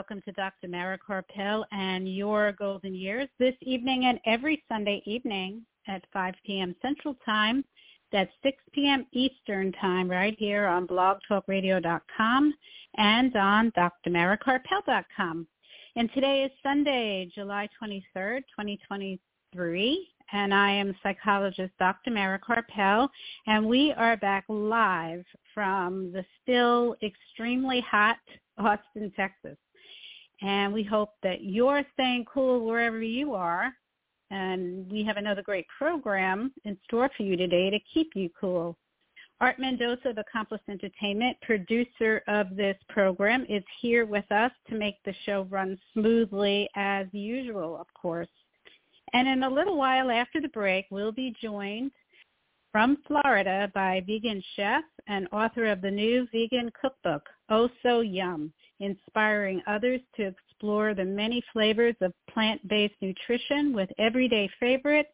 Welcome to Dr. Mara Karpel and your golden years this evening and every Sunday evening at 5 p.m. Central Time. That's 6 p.m. Eastern Time right here on blogtalkradio.com and on drmarakarpel.com. And today is Sunday, July 23rd, 2023, and I am psychologist Dr. Mara Karpel, and we are back live from the still extremely hot Austin, Texas. And we hope that you're staying cool wherever you are. And we have another great program in store for you today to keep you cool. Art Mendoza of Accomplice Entertainment, producer of this program, is here with us to make the show run smoothly as usual, of course. And in a little while after the break, we'll be joined from Florida by vegan chef and author of the new vegan cookbook, Oh So Yum, inspiring others to explore the many flavors of plant-based nutrition with everyday favorites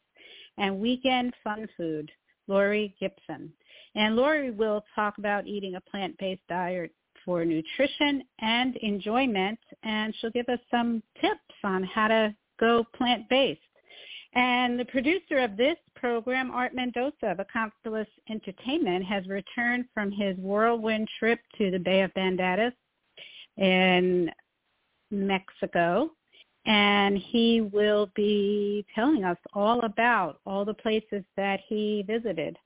and weekend fun food, Lori Gibson. And Lori will talk about eating a plant-based diet for nutrition and enjoyment, and she'll give us some tips on how to go plant-based. And the producer of this program, Art Mendoza of Accomplice Entertainment, has returned from his whirlwind trip to the Bay of Banderas in Mexico. And he will be telling us all about all the places that he visited.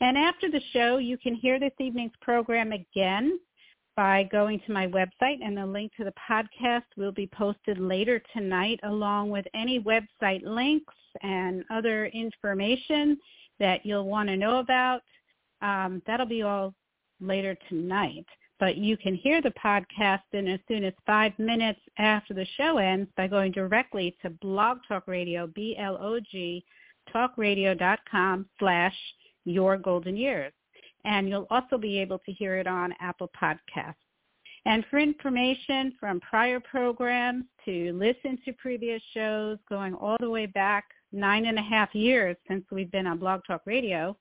And after the show, you can hear this evening's program again by going to my website and the link to the podcast will be posted later tonight along with any website links and other information that you'll want to know about. Um, that'll be all later tonight. But you can hear the podcast in as soon as five minutes after the show ends by going directly to Blog Talk Radio, B-L-O-G, talkradio.com slash your golden years and you'll also be able to hear it on Apple Podcasts. And for information from prior programs to listen to previous shows going all the way back nine and a half years since we've been on Blog Talk Radio,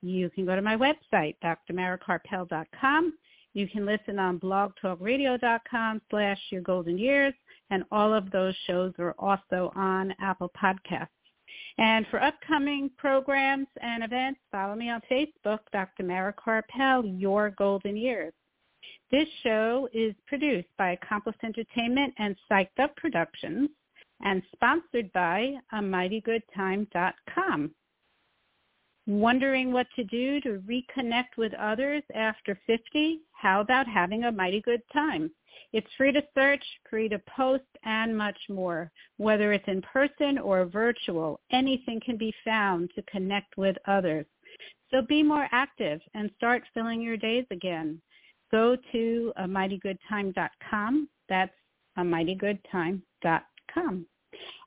you can go to my website, drmarakarpel.com. You can listen on blogtalkradio.com slash your golden years, and all of those shows are also on Apple Podcasts. And for upcoming programs and events, follow me on Facebook, Dr. Mara Karpel, Your Golden Years. This show is produced by Accomplice Entertainment and Psyched Up Productions and sponsored by amightygoodtime.com. Wondering what to do to reconnect with others after 50? How about having a mighty good time? It's free to search, free to post, and much more. Whether it's in person or virtual, anything can be found to connect with others. So be more active and start filling your days again. Go to a mightygoodtime.com. That's a mightygoodtime.com.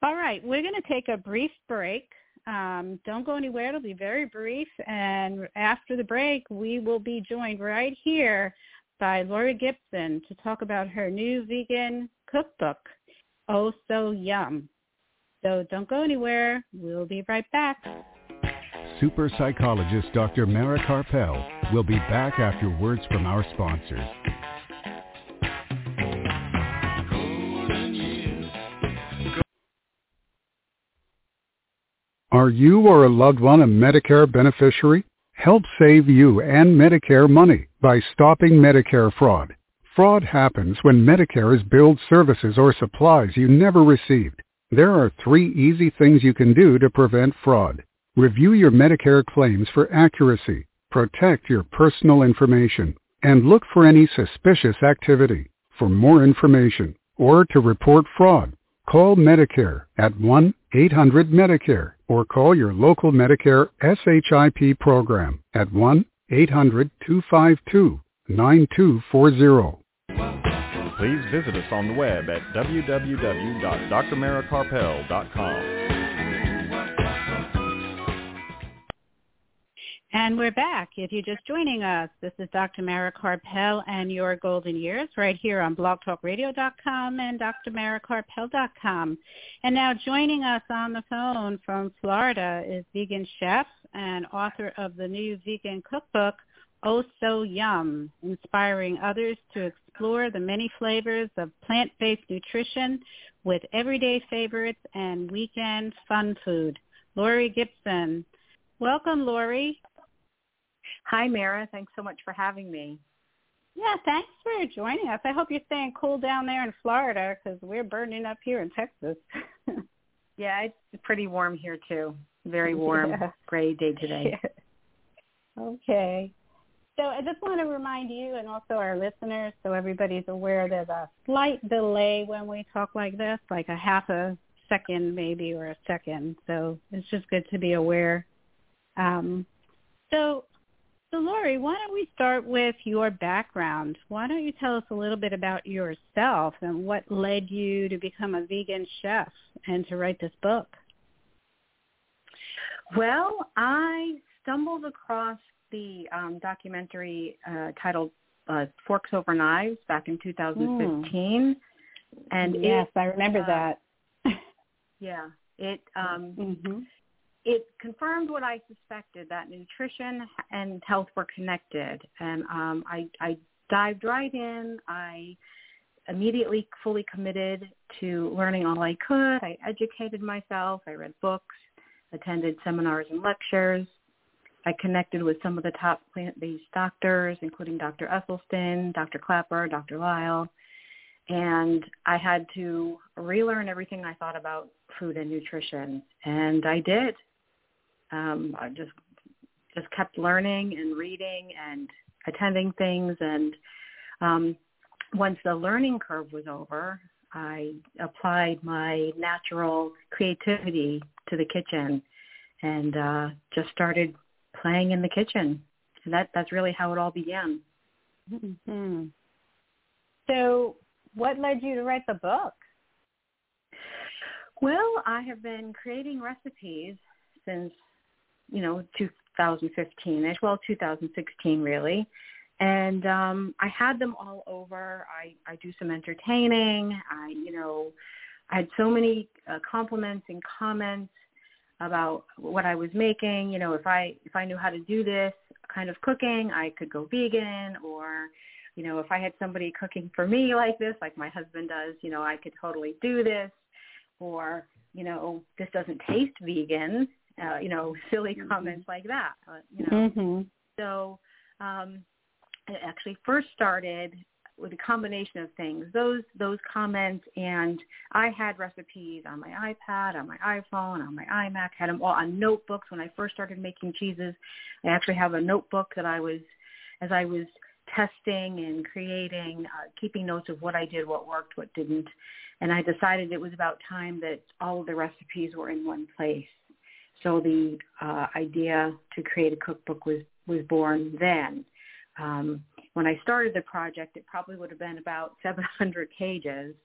All right, we're going to take a brief break. Um, don't go anywhere. It'll be very brief. And after the break, we will be joined right here by Lori Gibson to talk about her new vegan cookbook, Oh So Yum. So don't go anywhere. We'll be right back. Super psychologist Dr. Mara Karpel will be back after words from our sponsors. Are you or a loved one a Medicare beneficiary? Help save you and Medicare money by stopping Medicare fraud. Fraud happens when Medicare is billed services or supplies you never received. There are three easy things you can do to prevent fraud. Review your Medicare claims for accuracy, protect your personal information, and look for any suspicious activity. For more information or to report fraud, call Medicare at 1-800-MEDICARE or call your local Medicare SHIP program at 1-800-252-9240. Please visit us on the web at www.drmarakarpel.com. And we're back. If you're just joining us, this is Dr. Mara Karpel and your golden years right here on blogtalkradio.com and drmarakarpel.com. And now joining us on the phone from Florida is vegan chef and author of the new vegan cookbook, Oh So Yum, inspiring others to explore the many flavors of plant-based nutrition with everyday favorites and weekend fun food. Lori Gibson. Welcome, Lori. Hi, Mara. Thanks so much for having me. Yeah, thanks for joining us. I hope you're staying cool down there in Florida because we're burning up here in Texas. yeah, it's pretty warm here too. Very warm, yeah. gray day today. Yeah. Okay. So I just want to remind you and also our listeners so everybody's aware there's a slight delay when we talk like this, like a half a second maybe or a second. So it's just good to be aware. Um, so so Lori, why don't we start with your background? Why don't you tell us a little bit about yourself and what led you to become a vegan chef and to write this book? Well, I stumbled across the um, documentary uh, titled uh, Forks Over Knives back in 2015. Mm. And yes, it, I remember uh, that. yeah, it um, mm-hmm it confirmed what I suspected that nutrition and health were connected. And um, I, I dived right in. I immediately fully committed to learning all I could. I educated myself. I read books, attended seminars and lectures. I connected with some of the top plant-based doctors, including Dr. Esselstyn, Dr. Klaper, Dr. Lisle. And I had to relearn everything I thought about food and nutrition. And I did um, I just just kept learning and reading and attending things and um, once the learning curve was over, I applied my natural creativity to the kitchen and uh, just started playing in the kitchen. And that that's really how it all began. Mm-hmm. So, what led you to write the book? Well, I have been creating recipes since you know, 2015ish, well, 2016 really. And um, I had them all over. I, I do some entertaining. I, you know, I had so many uh, compliments and comments about what I was making. You know, if I if I knew how to do this kind of cooking, I could go vegan. Or, you know, if I had somebody cooking for me like this, like my husband does, you know, I could totally do this. Or, you know, this doesn't taste vegan uh, you know, silly mm-hmm. comments like that. Uh, you know, mm-hmm. so um, it actually first started with a combination of things. Those those comments, and I had recipes on my iPad, on my iPhone, on my iMac. Had them all on notebooks. When I first started making cheeses, I actually have a notebook that I was, as I was testing and creating, uh, keeping notes of what I did, what worked, what didn't. And I decided it was about time that all of the recipes were in one place. So the uh, idea to create a cookbook was, was born then. Um, when I started the project, it probably would have been about 700 pages.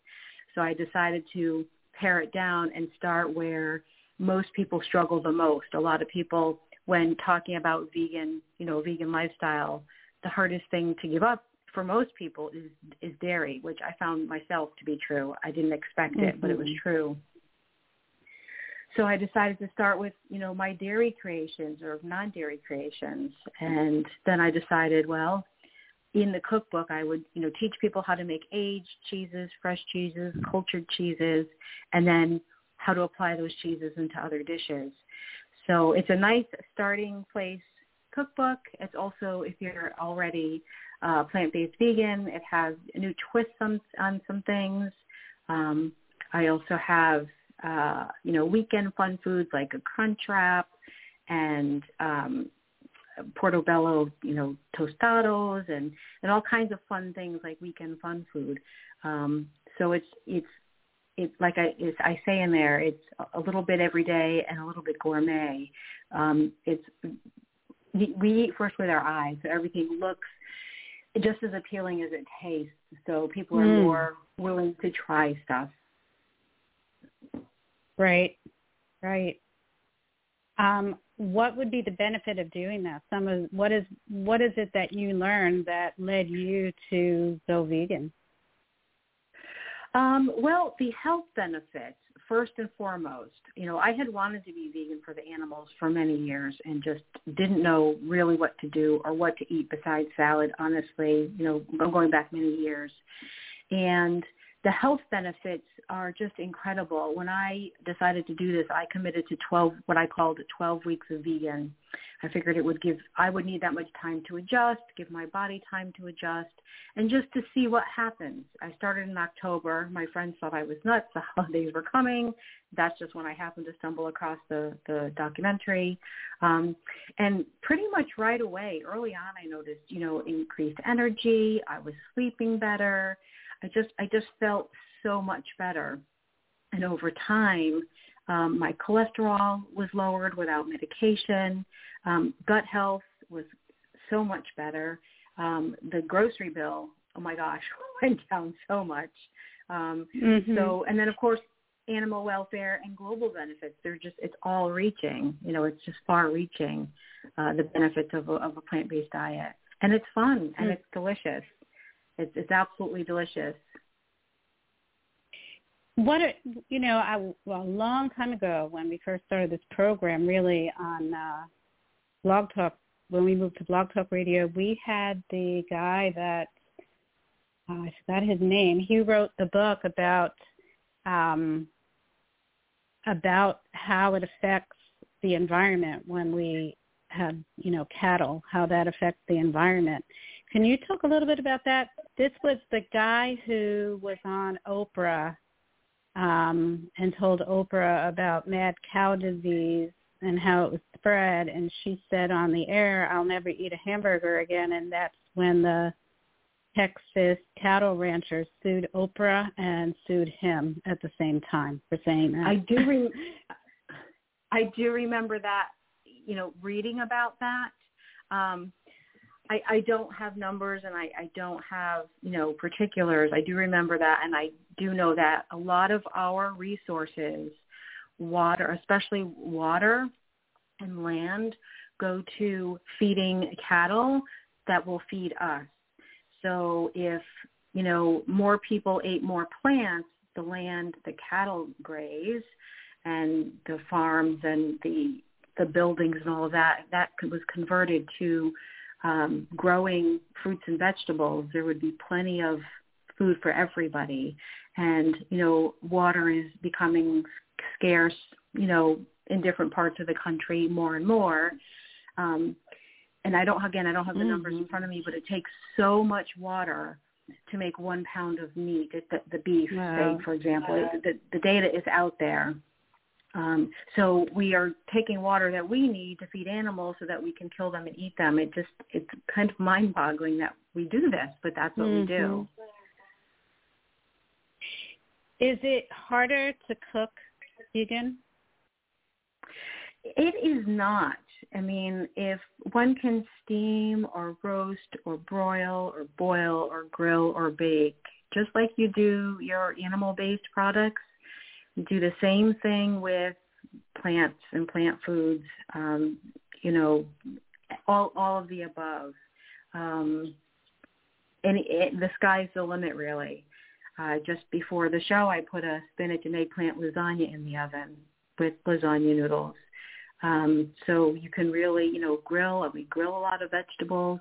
So I decided to pare it down and start where most people struggle the most. A lot of people, when talking about vegan, you know, vegan lifestyle, the hardest thing to give up for most people is is dairy, which I found myself to be true. I didn't expect it, mm-hmm. but it was mm-hmm. true so I decided to start with, you know, my dairy creations or non-dairy creations. And then I decided, well, in the cookbook, I would, you know, teach people how to make aged cheeses, fresh cheeses, cultured cheeses, and then how to apply those cheeses into other dishes. So it's a nice starting place cookbook. It's also, if you're already uh, plant-based vegan, it has new twist on, on some things. Um, I also have uh, you know, weekend fun foods like a crunch wrap and um, portobello, you know, tostados and, and all kinds of fun things like weekend fun food. Um, so it's, it's, it's like I, it's, I say in there, it's a little bit every day and a little bit gourmet. Um, it's, we eat first with our eyes, so everything looks just as appealing as it tastes. So people are mm. more willing to try stuff. Right. Right. Um, what would be the benefit of doing that? Some of what is what is it that you learned that led you to go vegan? Um, well, the health benefits first and foremost. You know, I had wanted to be vegan for the animals for many years and just didn't know really what to do or what to eat besides salad. Honestly, you know, going back many years, and the health benefits are just incredible. When I decided to do this, I committed to 12, what I called 12 weeks of vegan. I figured it would give, I would need that much time to adjust, give my body time to adjust, and just to see what happens. I started in October. My friends thought I was nuts. The holidays were coming. That's just when I happened to stumble across the, the documentary. Um, and pretty much right away, early on, I noticed, you know, increased energy. I was sleeping better. I just I just felt so much better. And over time, um, my cholesterol was lowered without medication. Um, gut health was so much better. Um, the grocery bill, oh my gosh, went down so much. Um, mm-hmm. So, and then of course, animal welfare and global benefits. They're just, it's all reaching. You know, it's just far reaching uh, the benefits of a, of a plant-based diet. And it's fun and mm. it's delicious. It's it's absolutely delicious. What are, you know, I well, a long time ago when we first started this program, really on uh, Blog Talk, when we moved to Blog Talk Radio, we had the guy that uh, I forgot his name. He wrote the book about um, about how it affects the environment when we have, you know, cattle, how that affects the environment. Can you talk a little bit about that? This was the guy who was on Oprah um, and told Oprah about mad cow disease and how it was spread. And she said on the air, I'll never eat a hamburger again. And that's when the Texas cattle ranchers sued Oprah and sued him at the same time for saying that. I do re- I do remember that, you know, reading about that. Um, I, I don't have numbers and I, I don't have, you know, particulars. I do remember that and I do know that a lot of our resources, water, especially water and land, go to feeding cattle that will feed us. So if, you know, more people ate more plants, the land the cattle graze and the farms and the the buildings and all of that, that was converted to um, growing fruits and vegetables, there would be plenty of food for everybody. And, you know, water is becoming scarce, you know, in different parts of the country more and more. Um, and I don't, again, I don't have the mm-hmm. numbers in front of me, but it takes so much water to make one pound of meat, the, the beef wow. steak, for example. Wow. The, the data is out there. Um, so we are taking water that we need to feed animals so that we can kill them and eat them. It just it's kind of mind boggling that we do this, but that's what mm-hmm. we do. Is it harder to cook vegan? It is not. I mean, if one can steam or roast or broil or boil or grill or bake, just like you do your animal-based products, do the same thing with plants and plant foods. Um, you know, all all of the above. Um, and it, the sky's the limit, really. Uh, just before the show, I put a spinach and eggplant lasagna in the oven with lasagna noodles. Um, so you can really, you know, grill. We grill a lot of vegetables.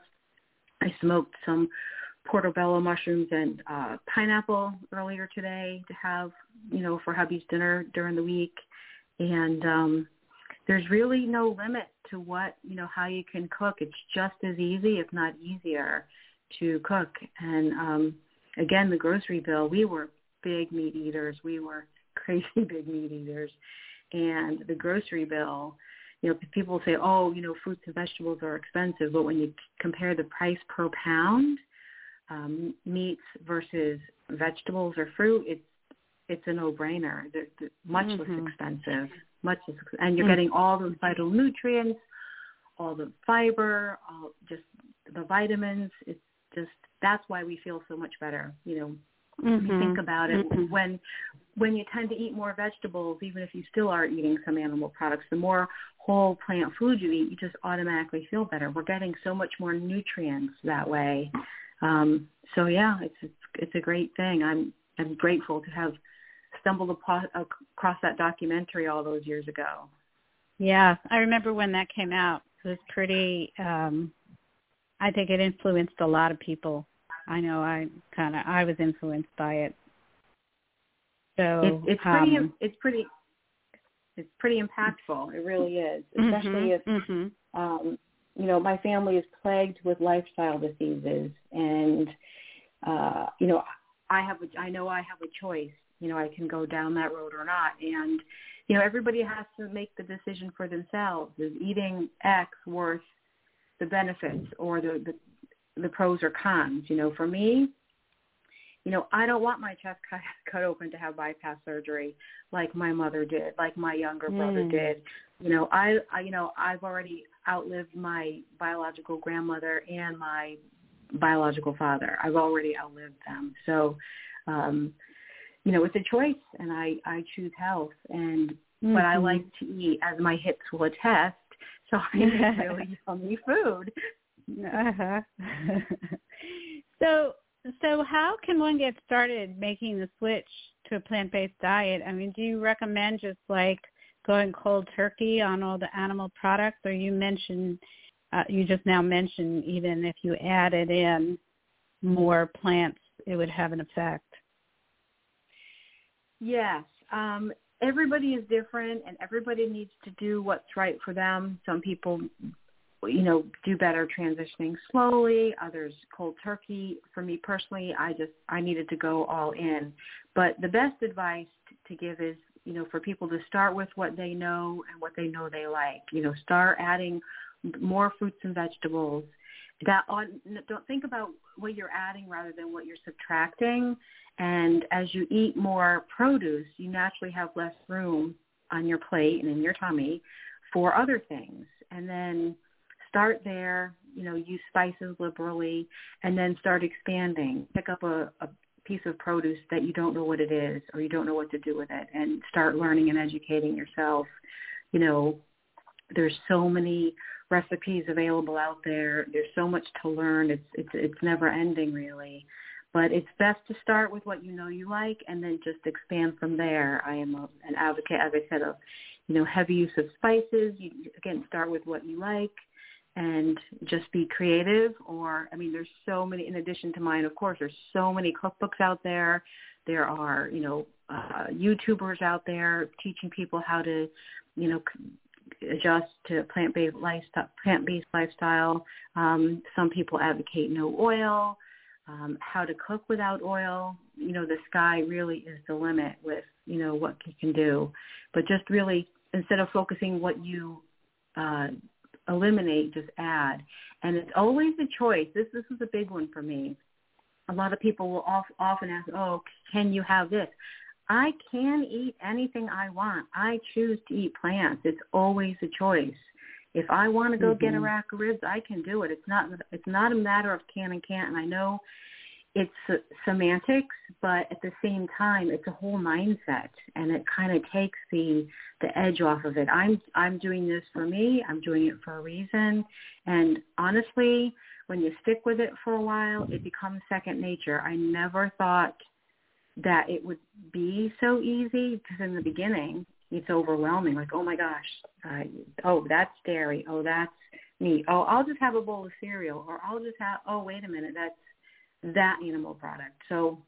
I smoked some portobello mushrooms and uh, pineapple earlier today to have, you know, for hubby's dinner during the week. And um, there's really no limit to what, you know, how you can cook. It's just as easy, if not easier, to cook. And um, again, the grocery bill, we were big meat eaters. We were crazy big meat eaters. And the grocery bill, you know, people say, oh, you know, fruits and vegetables are expensive, but when you compare the price per pound, um, meats versus vegetables or fruit, it's it's a no-brainer. They're, they're much mm-hmm. less expensive, much less, and you're mm-hmm. getting all those vital nutrients, all the fiber, all just the vitamins. It's just that's why we feel so much better. You know, If you think about it, Mhm. when when you tend to eat more vegetables, even if you still are eating some animal products, the more whole plant food you eat, you just automatically feel better. We're getting so much more nutrients that way. Um, so yeah, it's, it's it's a great thing. I'm I'm grateful to have stumbled upon, across that documentary all those years ago. Yeah, I remember when that came out. It was pretty. um I think it influenced a lot of people. I know I kind of I was influenced by it. So It's, it's pretty um, it's pretty it's pretty impactful. It really is, especially mhm, if mhm. um, you know, my family is plagued with lifestyle diseases, and uh, you know, I have a, I know I have a choice. You know, I can go down that road or not, and you know, everybody has to make the decision for themselves. Is eating X worth the benefits or the the, the pros or cons? You know, for me, you know, I don't want my chest cut, cut open to have bypass surgery like my mother did, like my younger brother Mm. did. You know, I, I, you know, I've already outlived my biological grandmother and my biological father. I've already outlived them. So, um, you know, it's a choice, and I, I choose health. And what I Mhm. like to eat, as my hips will attest, so I eat really yummy food. Uh-huh. so so how can one get started making the switch to a plant-based diet? I mean, do you recommend just like going cold turkey on all the animal products or you mentioned uh, you just now mentioned even if you added in more plants it would have an effect. Yes. Um, everybody is different and everybody needs to do what's right for them. Some people, you know, do better transitioning slowly, others cold turkey. For me personally, I just, I needed to go all in. But the best advice to give is, you know, for people to start with what they know and what they know they like. You know, start adding more fruits and vegetables. That on, don't think about what you're adding rather than what you're subtracting. And as you eat more produce, you naturally have less room on your plate and in your tummy for other things. And then start there, you know, use spices liberally, and then start expanding. Pick up a, a piece of produce that you don't know what it is or you don't know what to do with it and start learning and educating yourself. You know, there's so many recipes available out there. There's so much to learn. It's it's it's never ending really. But it's best to start with what you know you like and then just expand from there. I am a, an advocate, as I said, of you know heavy use of spices. You again start with what you like and just be creative. Or I mean, there's so many. In addition to mine, of course, there's so many cookbooks out there. There are you know uh, YouTubers out there teaching people how to you know adjust to plant-based lifestyle. Plant-based lifestyle. Um, some people advocate no oil. Um, how to cook without oil. You know, the sky really is the limit with you know what you can do. But just really, instead of focusing what you uh, eliminate, just add. And it's always a choice. This this is a big one for me. A lot of people will often ask, "Oh, can you have this?" I can eat anything I want. I choose to eat plants. It's always a choice. If I want to go mm-hmm. get a rack of ribs, I can do it. It's not it's not a matter of can and can't. And I know it's semantics, but at the same time, it's a whole mindset, and it kind of takes the the edge off of it. I'm I'm doing this for me. I'm doing it for a reason, and honestly, when you stick with it for a while, it becomes second nature. I never thought that it would be so easy because in the beginning it's overwhelming. Like, oh my gosh, uh, oh that's dairy, oh that's meat, oh I'll just have a bowl of cereal, or I'll just have, oh wait a minute, that's that animal product. So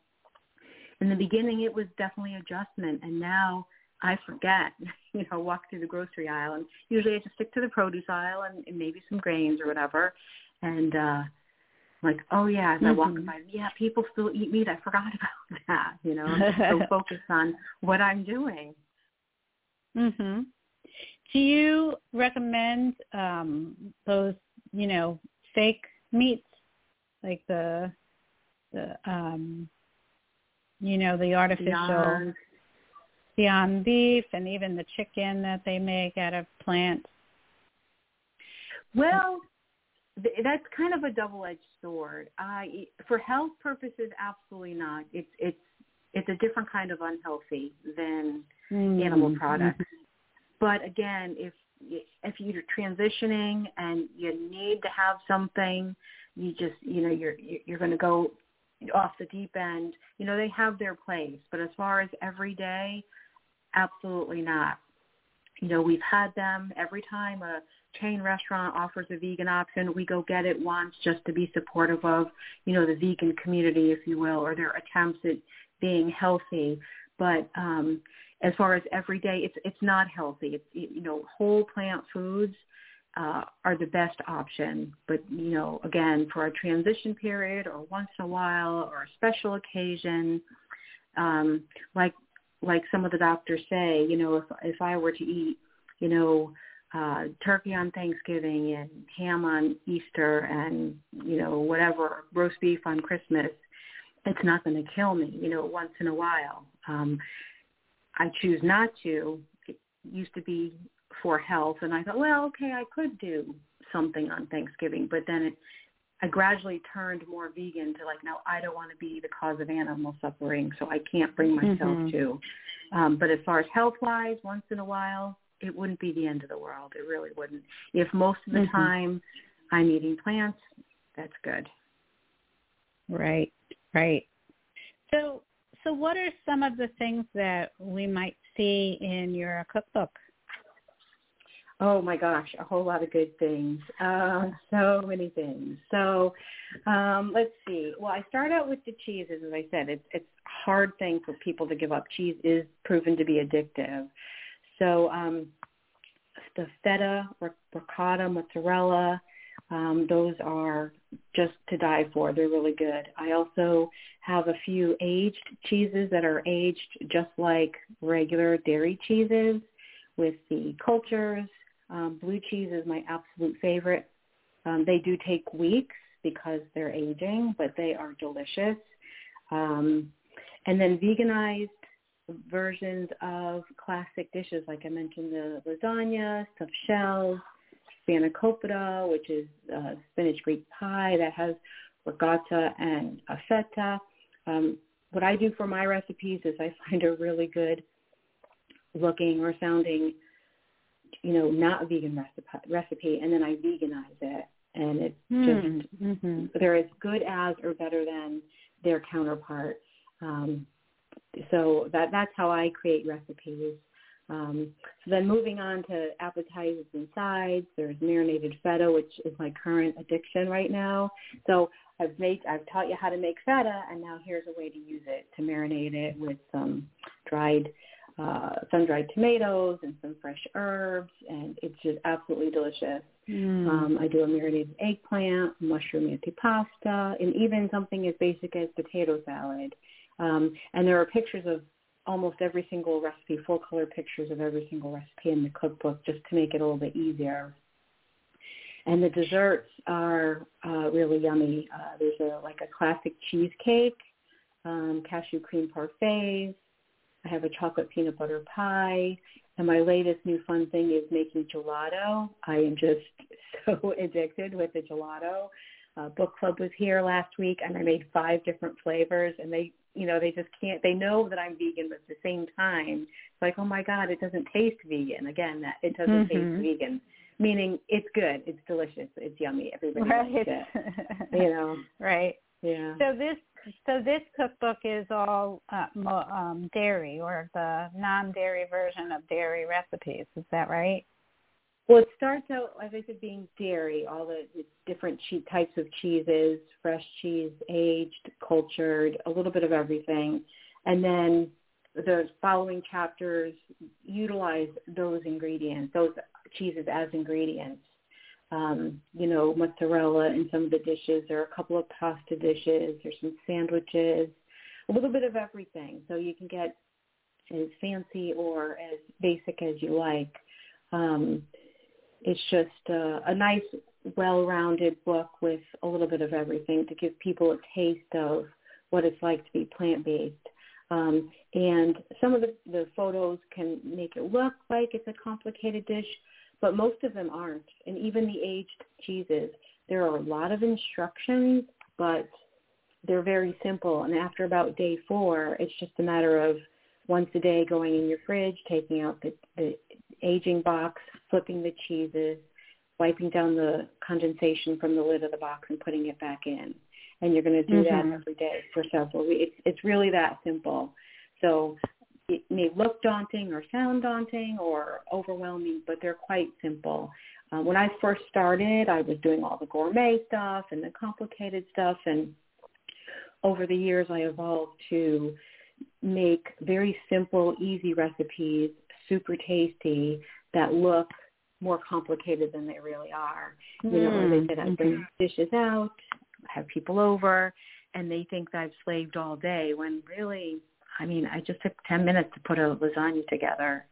in the beginning it was definitely adjustment, and now I forget, you know, walk through the grocery aisle, and usually I just stick to the produce aisle and, and maybe some grains or whatever, and uh like, oh yeah, as I mm-hmm. walk by, yeah, people still eat meat. I forgot about that. You know, I'm so focused on what I'm doing. Mhm. Do you recommend um those, you know, fake meats like the the um you know, the artificial Beyond, beyond beef and even the chicken that they make out of plants? well, that's kind of a double-edged sword. I, for health purposes, absolutely not. It's it's it's a different kind of unhealthy than mm-hmm. animal products. But again, if if you're transitioning and you need to have something, you just you know you're you're going to go off the deep end. You know they have their place, but as far as every day, absolutely not. You know we've had them every time a chain restaurant offers a vegan option, we go get it once just to be supportive of you know the vegan community, if you will, or their attempts at being healthy. But um, as far as every day, it's it's not healthy. It's you know whole plant foods uh, are the best option. But you know again for a transition period or once in a while or a special occasion, um, like like some of the doctors say, you know if if I were to eat, you know. Uh, turkey on Thanksgiving and ham on Easter and you know whatever roast beef on Christmas, it's not going to kill me, you know, once in a while. Um, I choose not to. It used to be for health, and I thought, well, okay, I could do something on Thanksgiving, but then it, I gradually turned more vegan to like, no, I don't want to be the cause of animal suffering, so I can't bring myself mm-hmm. to. Um, but as far as health wise, once in a while, it wouldn't be the end of the world. It really wouldn't. If most of the mm-hmm. time I'm eating plants, that's good. Right, right. So so what are some of the things that we might see in your cookbook? Oh my gosh, a whole lot of good things. Uh, so many things. So um, let's see. Well, I start out with the cheeses. As I said, it's it's a hard thing for people to give up. Cheese is proven to be addictive. So um, the feta, ricotta, mozzarella, um, those are just to die for. They're really good. I also have a few aged cheeses that are aged just like regular dairy cheeses with the cultures. Um, blue cheese is my absolute favorite. Um, they do take weeks because they're aging, but they are delicious. Um, and then veganized versions of classic dishes, like I mentioned, the lasagna, stuffed shells, spanakopita, which is uh, spinach Greek pie that has ricotta and feta. Um, what I do for my recipes is I find a really good looking or sounding, you know, not vegan recipe, recipe and then I veganize it. And it's mm, just, mm-hmm. they're as good as or better than their counterpart. Um, so that that's how I create recipes. Um, so then moving on to appetizers and sides, there's marinated feta, which is my current addiction right now. So I've made, I've taught you how to make feta, and now here's a way to use it to marinate it with some dried, uh, sun-dried tomatoes and some fresh herbs, and it's just absolutely delicious. Mm. Um, I do a marinated eggplant, mushroom antipasta, and even something as basic as potato salad. Um, and there are pictures of almost every single recipe, full color pictures of every single recipe in the cookbook just to make it a little bit easier. And the desserts are uh, really yummy. Uh, there's a like a classic cheesecake, um, cashew cream parfaits. I have a chocolate peanut butter pie. And my latest new fun thing is making gelato. I am just so addicted with the gelato. Uh, book club was here last week, and I made five different flavors, and they you know, they just can't, they know that I'm vegan, but at the same time, it's like, oh my God, it doesn't taste vegan. Again, that it doesn't mm-hmm. taste vegan, meaning it's good, it's delicious, it's yummy, everybody right. likes it. You know, right? Yeah. So this, so this cookbook is all uh, um, dairy or the non-dairy version of dairy recipes. Is that right? Well, it starts out, as I said, being dairy, all the, the different che- types of cheeses, fresh cheese, aged, cultured, a little bit of everything. And then the following chapters utilize those ingredients, those cheeses as ingredients. Um, you know, mozzarella in some of the dishes. Are a couple of pasta dishes. There's some sandwiches, a little bit of everything. So you can get as fancy or as basic as you like. Um, it's just uh, a nice, well-rounded book with a little bit of everything to give people a taste of what it's like to be plant-based. Um, and some of the, the photos can make it look like it's a complicated dish, but most of them aren't. And even the aged cheeses, there are a lot of instructions, but they're very simple. And after about day four, it's just a matter of once a day going in your fridge, taking out the, the aging box, flipping the cheeses, wiping down the condensation from the lid of the box and putting it back in. And you're going to do mm-hmm. that every day for several weeks. It's, it's really that simple. So it may look daunting or sound daunting or overwhelming, but they're quite simple. Uh, when I first started, I was doing all the gourmet stuff and the complicated stuff, and over the years, I evolved to make very simple, easy recipes, super tasty, that look more complicated than they really are. Mm. You know, when they said I bring mm-hmm. dishes out, have people over, and they think that I've slaved all day when really, I mean, I just took 10 minutes to put a lasagna together.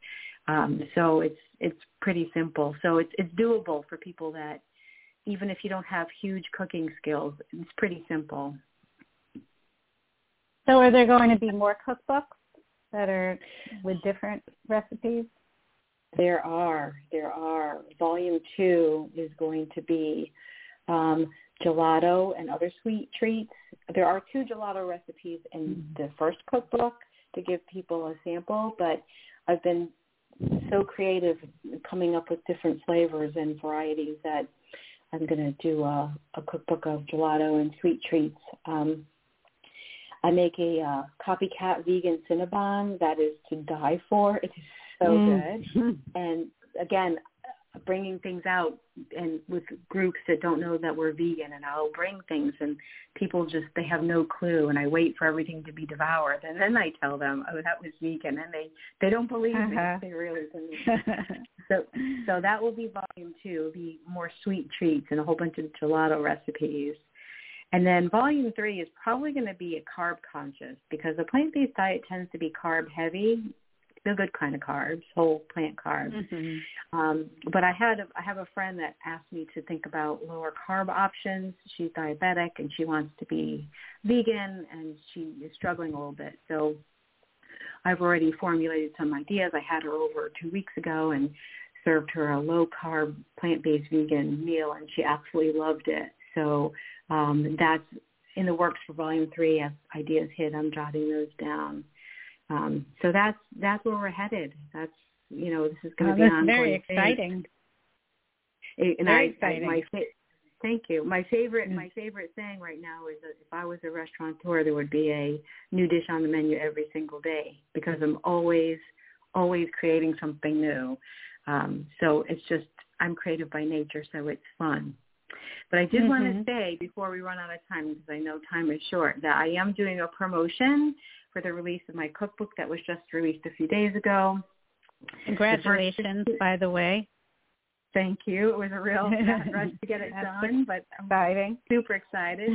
Um, so it's it's pretty simple. So it's it's doable for people that even if you don't have huge cooking skills, it's pretty simple. So are there going to be more cookbooks that are with different recipes? There are. There are. Volume two is going to be um, gelato and other sweet treats. There are two gelato recipes in mm-hmm. the first cookbook to give people a sample, but I've been so creative coming up with different flavors and varieties that I'm going to do a, a cookbook of gelato and sweet treats. Um, I make a uh, copycat vegan Cinnabon that is to die for. It is so mm. good. and again, bringing things out and with groups that don't know that we're vegan and I'll bring things and people just they have no clue and I wait for everything to be devoured and then I tell them oh that was vegan and they they don't believe uh-huh. me they really so so that will be volume two. It'll be more sweet treats and a whole bunch of gelato recipes. And then volume three is probably going to be a carb conscious because the plant-based diet tends to be carb heavy the good kind of carbs, whole plant carbs. Mm-hmm. Um, but I had a, I have a friend that asked me to think about lower carb options. She's diabetic and she wants to be vegan and she is struggling a little bit. So I've already formulated some ideas. I had her over two weeks ago and served her a low carb plant based vegan meal and she absolutely loved it. So um, that's in the works for volume three. As ideas hit, I'm jotting those down. Um, so that's that's where we're headed. That's you know this is going to oh, be on. Very exciting. Thing. And very I, exciting. I, my thank you. My favorite mm. my favorite thing right now is that if I was a restaurateur, there would be a new dish on the menu every single day because I'm always always creating something new. Um, so it's just I'm creative by nature, so it's fun. But I did mm-hmm. want to say before we run out of time, because I know time is short, that I am doing a promotion for the release of my cookbook that was just released a few days ago. Congratulations, the first, by the way. Thank you. It was a real rush to get it done, but I'm exciting. super excited.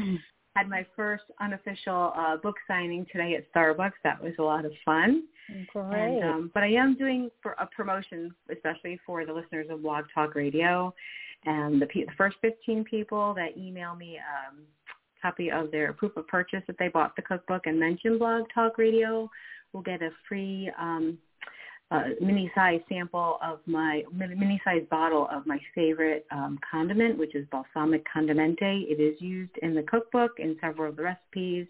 Had my first unofficial uh, book signing today at Starbucks. That was a lot of fun. Great. And, um, but I am doing for a promotion, especially for the listeners of Blog Talk Radio. And the, the first 15 people that email me um, copy of their proof of purchase that they bought the cookbook and mention Blog Talk Radio will get a free um, uh, mini size sample of my mini size bottle of my favorite um, condiment, which is balsamic condimente. It is used in the cookbook in several of the recipes.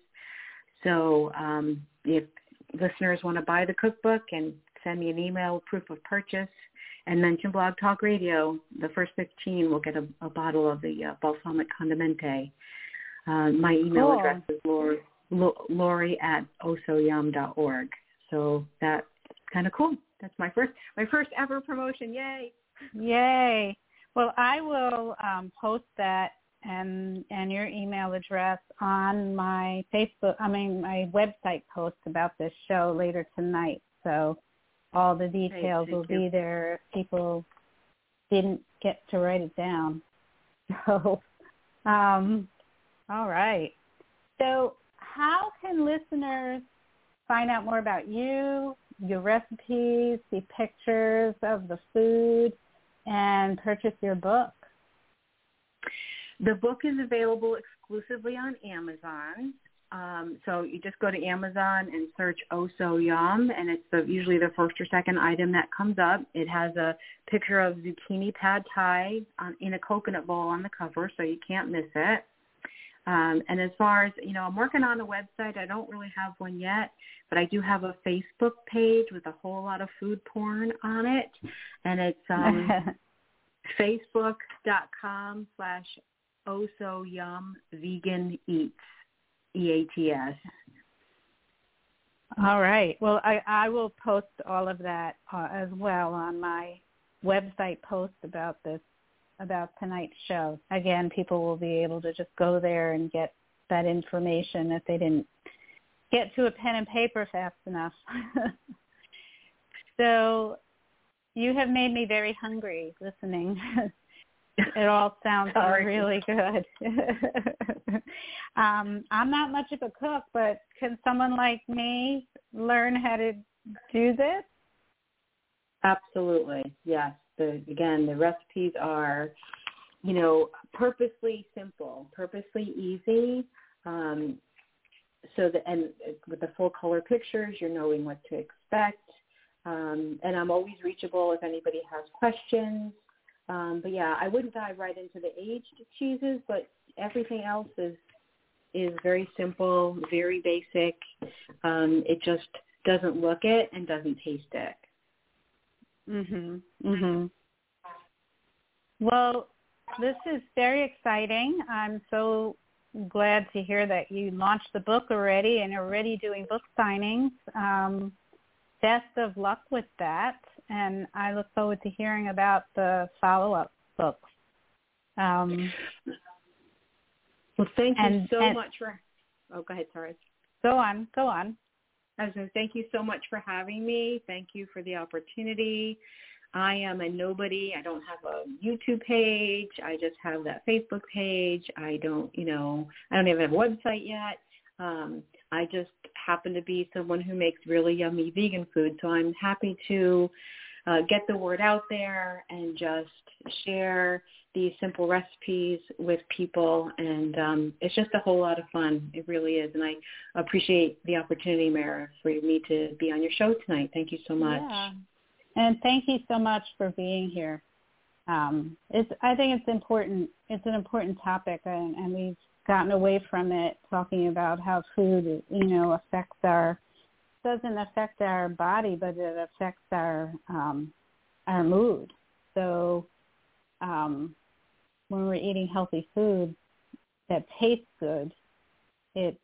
So um, if listeners want to buy the cookbook and send me an email proof of purchase and mention Blog Talk Radio, the first 15 will get a, a bottle of the uh, balsamic condimente. Uh, my email cool. address is Lori, Lori at osoyum.org. So that's kind of cool. That's my first my first ever promotion. Yay! Yay! Well, I will um, post that and and your email address on my Facebook. I mean, my website post about this show later tonight. So all the details will be there if people didn't get to write it down. So, um, all right. So how can listeners find out more about you, your recipes, see pictures of the food, and purchase your book? The book is available exclusively on Amazon. Um, so you just go to Amazon and search Oh So Yum, and it's the, usually the first or second item that comes up. It has a picture of zucchini pad thai on, in a coconut bowl on the cover, so you can't miss it. Um, and as far as, you know, I'm working on a website. I don't really have one yet, but I do have a Facebook page with a whole lot of food porn on it. And it's um, facebook.com slash oh so yum vegan eats, E-A-T-S. All right. Well, I, I will post all of that uh, as well on my website post about this about tonight's show. Again, people will be able to just go there and get that information if they didn't get to a pen and paper fast enough. so you have made me very hungry listening. it all sounds really good. um, I'm not much of a cook, but can someone like me learn how to do this? Absolutely, yes. The again the recipes are you know purposely simple purposely easy um, so that and with the full color pictures you're knowing what to expect. Um, and i'm always reachable if anybody has questions um, but yeah i wouldn't dive right into the aged cheeses but everything else is is very simple very basic um, it just doesn't look it and doesn't taste it Mhm. Mhm. Well, this is very exciting. I'm so glad to hear that you launched the book already and are already doing book signings. Um, best of luck with that, and I look forward to hearing about the follow-up books. Um, well, thank you and, so and, much for. Oh, go ahead. Sorry. Go on. Go on. I was going to thank you so much for having me. Thank you for the opportunity. I am a nobody. I don't have a YouTube page. I just have that Facebook page. I don't, you know, I don't even have a website yet. Um, I just happen to be someone who makes really yummy vegan food. So I'm happy to uh, get the word out there and just share these simple recipes with people. And um, it's just a whole lot of fun. It really is. And I appreciate the opportunity, Mara, for me to be on your show tonight. Thank you so much. Yeah. And thank you so much for being here. Um, it's, I think it's important. It's an important topic, and, and we've gotten away from it talking about how food, you know, affects our doesn't affect our body, but it affects our um, our mood. So um, when we're eating healthy food that tastes good, it's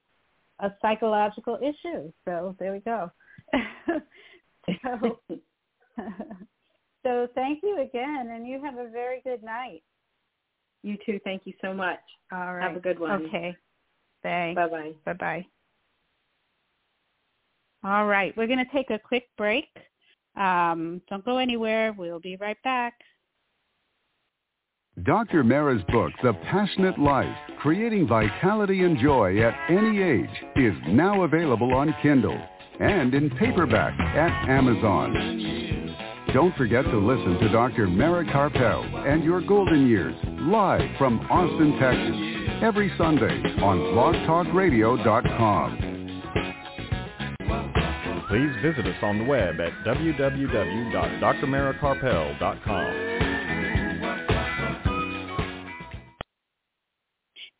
a psychological issue. So there we go. so, so thank you again, and you have a very good night. You too. Thank you so much. All right. Have a good one. Okay. Thanks. Bye-bye. Bye-bye. All right, we're going to take a quick break. Um, don't go anywhere. We'll be right back. Dr. Mara's book, The Passionate Life, Creating Vitality and Joy at Any Age, is now available on Kindle and in paperback at Amazon. Don't forget to listen to Dr. Mara Karpel and Your Golden Years live from Austin, Texas, every Sunday on blogtalkradio.com please visit us on the web at www.drmarakarpel.com.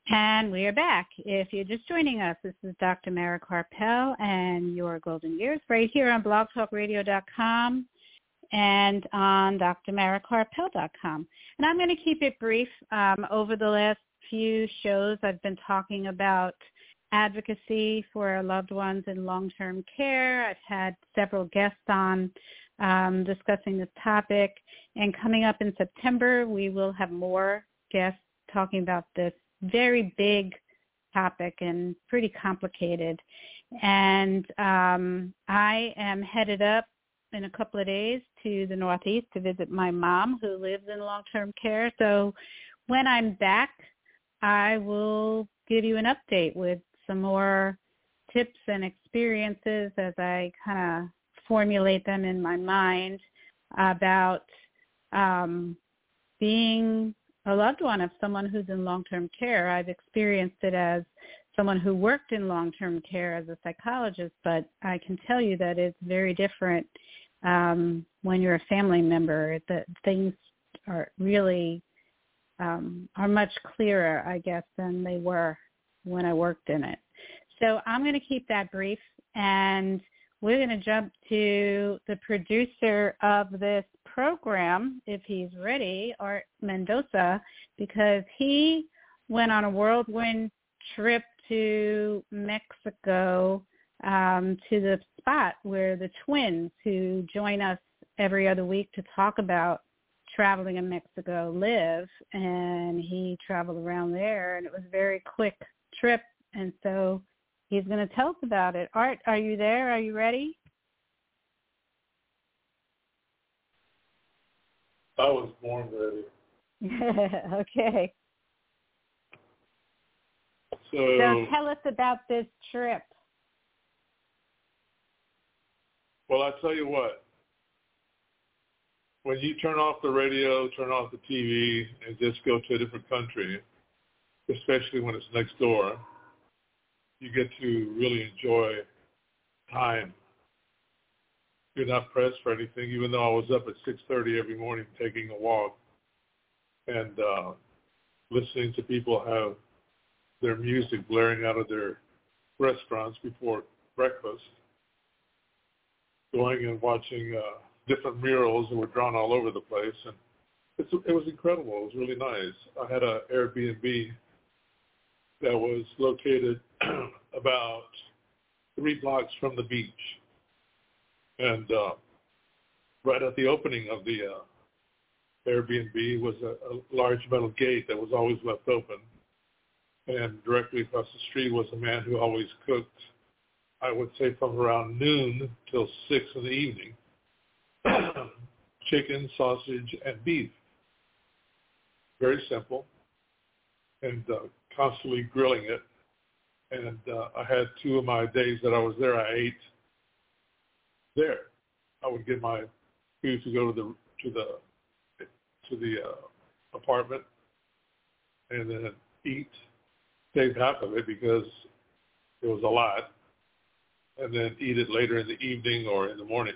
And we are back. If you're just joining us, this is Dr. Mara Karpel and Your Golden Years right here on blogtalkradio.com and on drmarakarpel.com. And I'm going to keep it brief. Um, over the last few shows, I've been talking about advocacy for our loved ones in long-term care. I've had several guests on um, discussing this topic. And coming up in September, we will have more guests talking about this very big topic and pretty complicated. And um, I am headed up in a couple of days to the Northeast to visit my mom who lives in long-term care. So when I'm back, I will give you an update with some more tips and experiences as I kind of formulate them in my mind about um, being a loved one of someone who's in long-term care. I've experienced it as someone who worked in long-term care as a psychologist, but I can tell you that it's very different um, when you're a family member. That things are really um, are much clearer, I guess, than they were when I worked in it. So I'm going to keep that brief, and we're going to jump to the producer of this program, if he's ready, Art Mendoza, because he went on a whirlwind trip to Mexico um, to the spot where the twins who join us every other week to talk about traveling in Mexico live and he traveled around there and it was a very quick trip and so he's going to tell us about it. Art, are you there? Are you ready? I was born ready. okay. So, so tell us about this trip. Well, I tell you what. When you turn off the radio, turn off the TV, and just go to a different country, especially when it's next door, you get to really enjoy time. You're not pressed for anything, even though I was up at 6.30 every morning taking a walk and uh, listening to people have their music blaring out of their restaurants before breakfast, going and watching uh, different murals that were drawn all over the place, and it's, it was incredible. It was really nice. I had a Airbnb that was located about three blocks from the beach, and uh, right at the opening of the uh, Airbnb was a, a large metal gate that was always left open and directly across the street was a man who always cooked, I would say from around noon till six in the evening, chicken, sausage, and beef. Very simple, and uh, constantly grilling it. And uh, I had two of my days that I was there. I ate there. I would get my food to go to the to the to the uh, apartment, and then eat save half of it because it was a lot, and then eat it later in the evening or in the morning.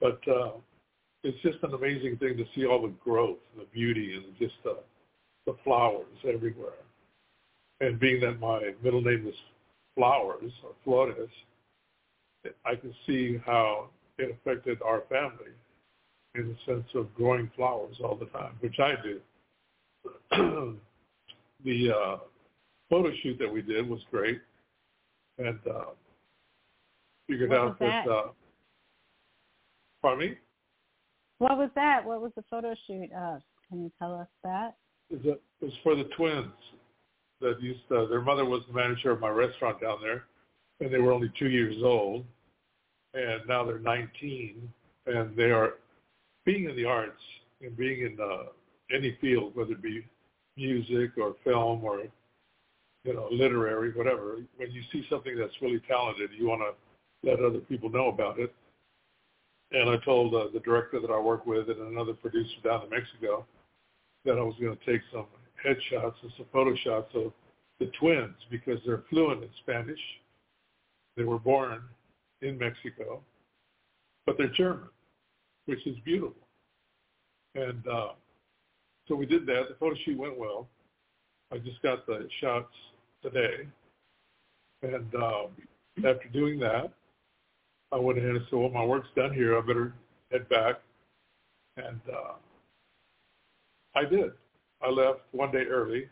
But uh, it's just an amazing thing to see all the growth, and the beauty, and just the, the flowers everywhere. And being that my middle name is Flowers or Flores, I can see how it affected our family in the sense of growing flowers all the time, which I do. the uh, photo shoot that we did was great, and uh, figured what out that. that. Uh, pardon me. What was that? What was the photo shoot of? Can you tell us that? It was for the twins that used to, their mother was the manager of my restaurant down there, and they were only two years old, and now they're 19, and they are being in the arts and being in uh, any field, whether it be music or film or you know literary whatever. When you see something that's really talented you want to let other people know about it. And i told uh, the director that i work with and another producer down in mexico that i was going to take some headshots and some photo shots of the twins because they're fluent in spanish. They were born in mexico but they're german which is beautiful. And uh so we did that. The photo shoot went well. I just got the shots today. And um, after doing that, I went ahead and said, well, my work's done here. I better head back. And uh, I did. I left one day early.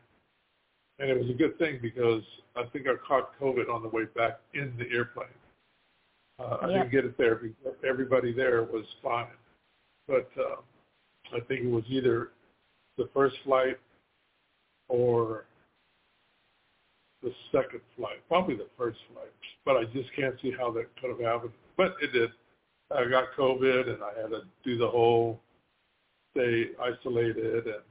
And it was a good thing because I think I caught COVID on the way back in the airplane. Uh, I didn't get it there because everybody there was fine. But uh, I think it was either the first flight or the second flight, probably the first flight. But I just can't see how that could have happened. But it did. I got COVID and I had to do the whole stay isolated and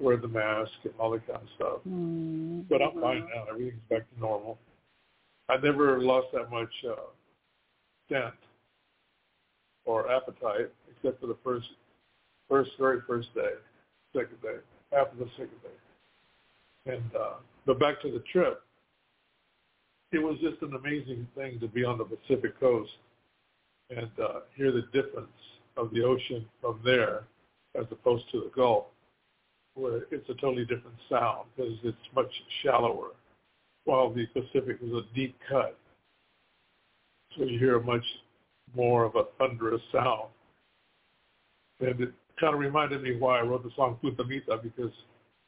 wear the mask and all that kind of stuff. Mm-hmm. But I'm fine now. Everything's back to normal. I never lost that much uh, scent or appetite except for the first, first, very first day second day, after the second day. And uh, but back to the trip, it was just an amazing thing to be on the Pacific coast and uh, hear the difference of the ocean from there as opposed to the Gulf, where it's a totally different sound because it's much shallower, while the Pacific is a deep cut. So you hear much more of a thunderous sound. And it kind of reminded me why I wrote the song Punta Mita because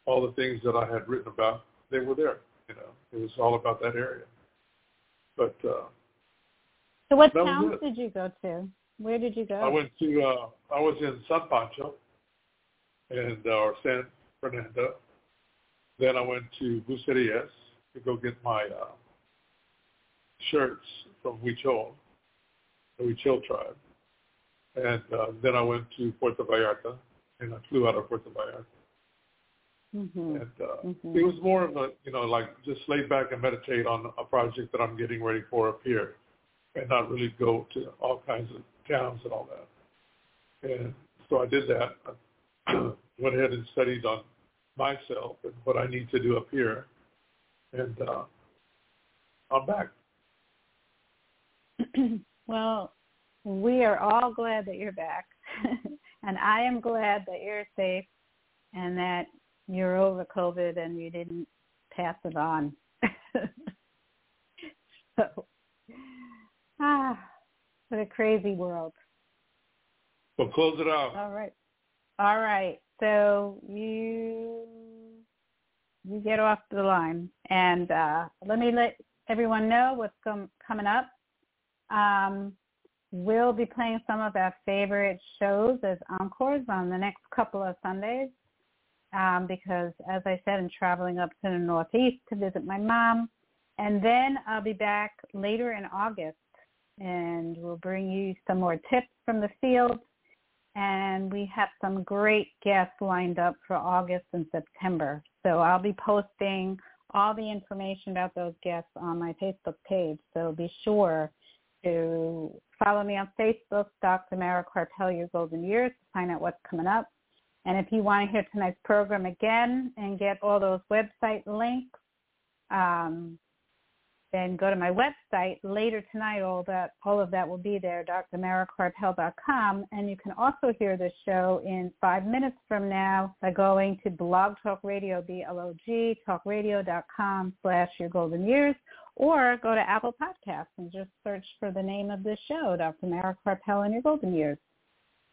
all the things that I had written about, they were there. You know, it was all about that area. But uh, so, what towns did you go to? Where did you go? I went to. Uh, I was in San Pancho, and uh, or San Fernando. Then I went to Bucerias to go get my uh, shirts from Huichol, the Huichol tribe. And uh, then I went to Puerto Vallarta, and I flew out of Puerto Vallarta. Mm-hmm. And uh, mm-hmm. it was more of a, you know, like just lay back and meditate on a project that I'm getting ready for up here, and not really go to all kinds of towns and all that. And so I did that. I went ahead and studied on myself and what I need to do up here, and uh, I'm back. well, we are all glad that you're back, and I am glad that you're safe and that you're over COVID and you didn't pass it on. so, ah, what a crazy world. Well, close it out. All right. All right. So you you get off the line, and uh, let me let everyone know what's com- coming up. Um, we'll be playing some of our favorite shows as encores on the next couple of Sundays um, because, as I said, I'm traveling up to the Northeast to visit my mom. And then I'll be back later in August, and we'll bring you some more tips from the field. And we have some great guests lined up for August and September. So I'll be posting all the information about those guests on my Facebook page. So be sure to follow me on Facebook, Dr. Mara Karpel, Your Golden Years, to find out what's coming up. And if you want to hear tonight's program again and get all those website links, um, then go to my website later tonight. All that, all of that will be there, drmarakarpel.com. And you can also hear the show in five minutes from now by going to Blog Talk Radio, B-L-O-G, talkradio.com slash your golden years, or go to Apple Podcasts and just search for the name of this show, Dr. Mara Karpel and your golden years.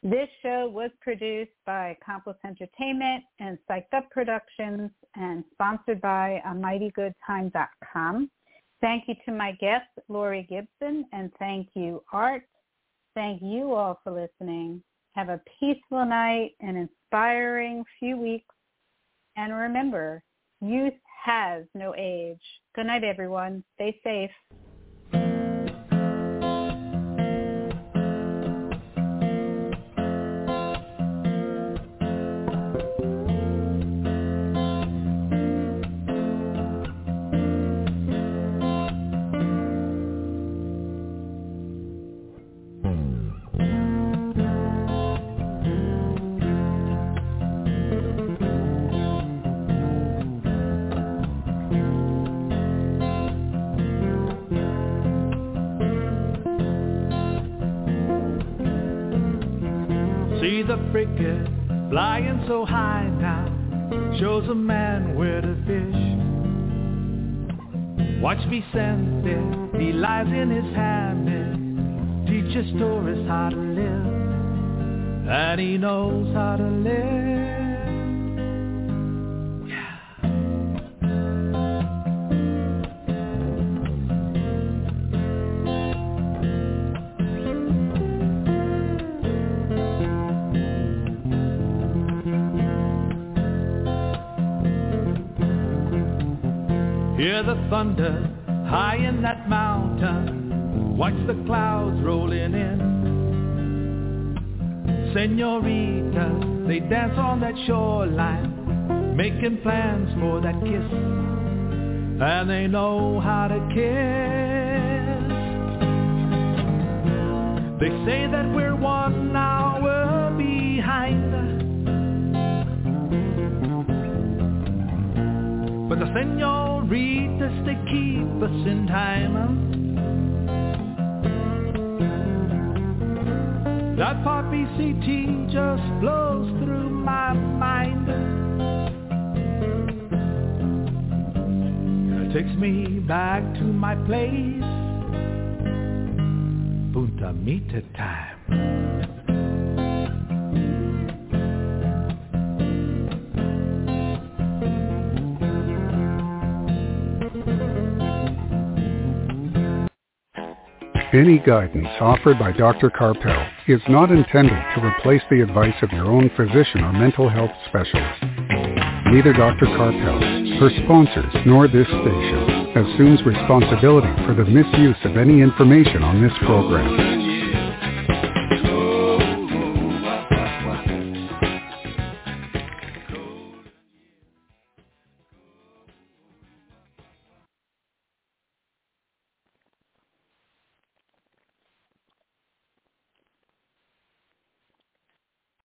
This show was produced by Accomplice Entertainment and Psyched Up Productions and sponsored by AmightyGoodTime.com. Thank you to my guest, Lori Gibson, and thank you, Art. Thank you all for listening. Have a peaceful night, an inspiring few weeks, and remember, youth has no age. Good night, everyone. Stay safe. So high now shows a man where to fish. Watch me send it, he lies in his hammock, teaches tourists how to live, and he knows how to live. High in that mountain. Watch the clouds rolling in. Senoritas, they dance on that shoreline, making plans for that kiss. And they know how to kiss. They say that we're one hour the senoritas, they keep us in time. That poppy CT just blows through my mind. It takes me back to my place, Punta Mita time. Any guidance offered by Dr. Karpel is not intended to replace the advice of your own physician or mental health specialist. Neither Dr. Karpel, her sponsors, nor this station assumes responsibility for the misuse of any information on this program.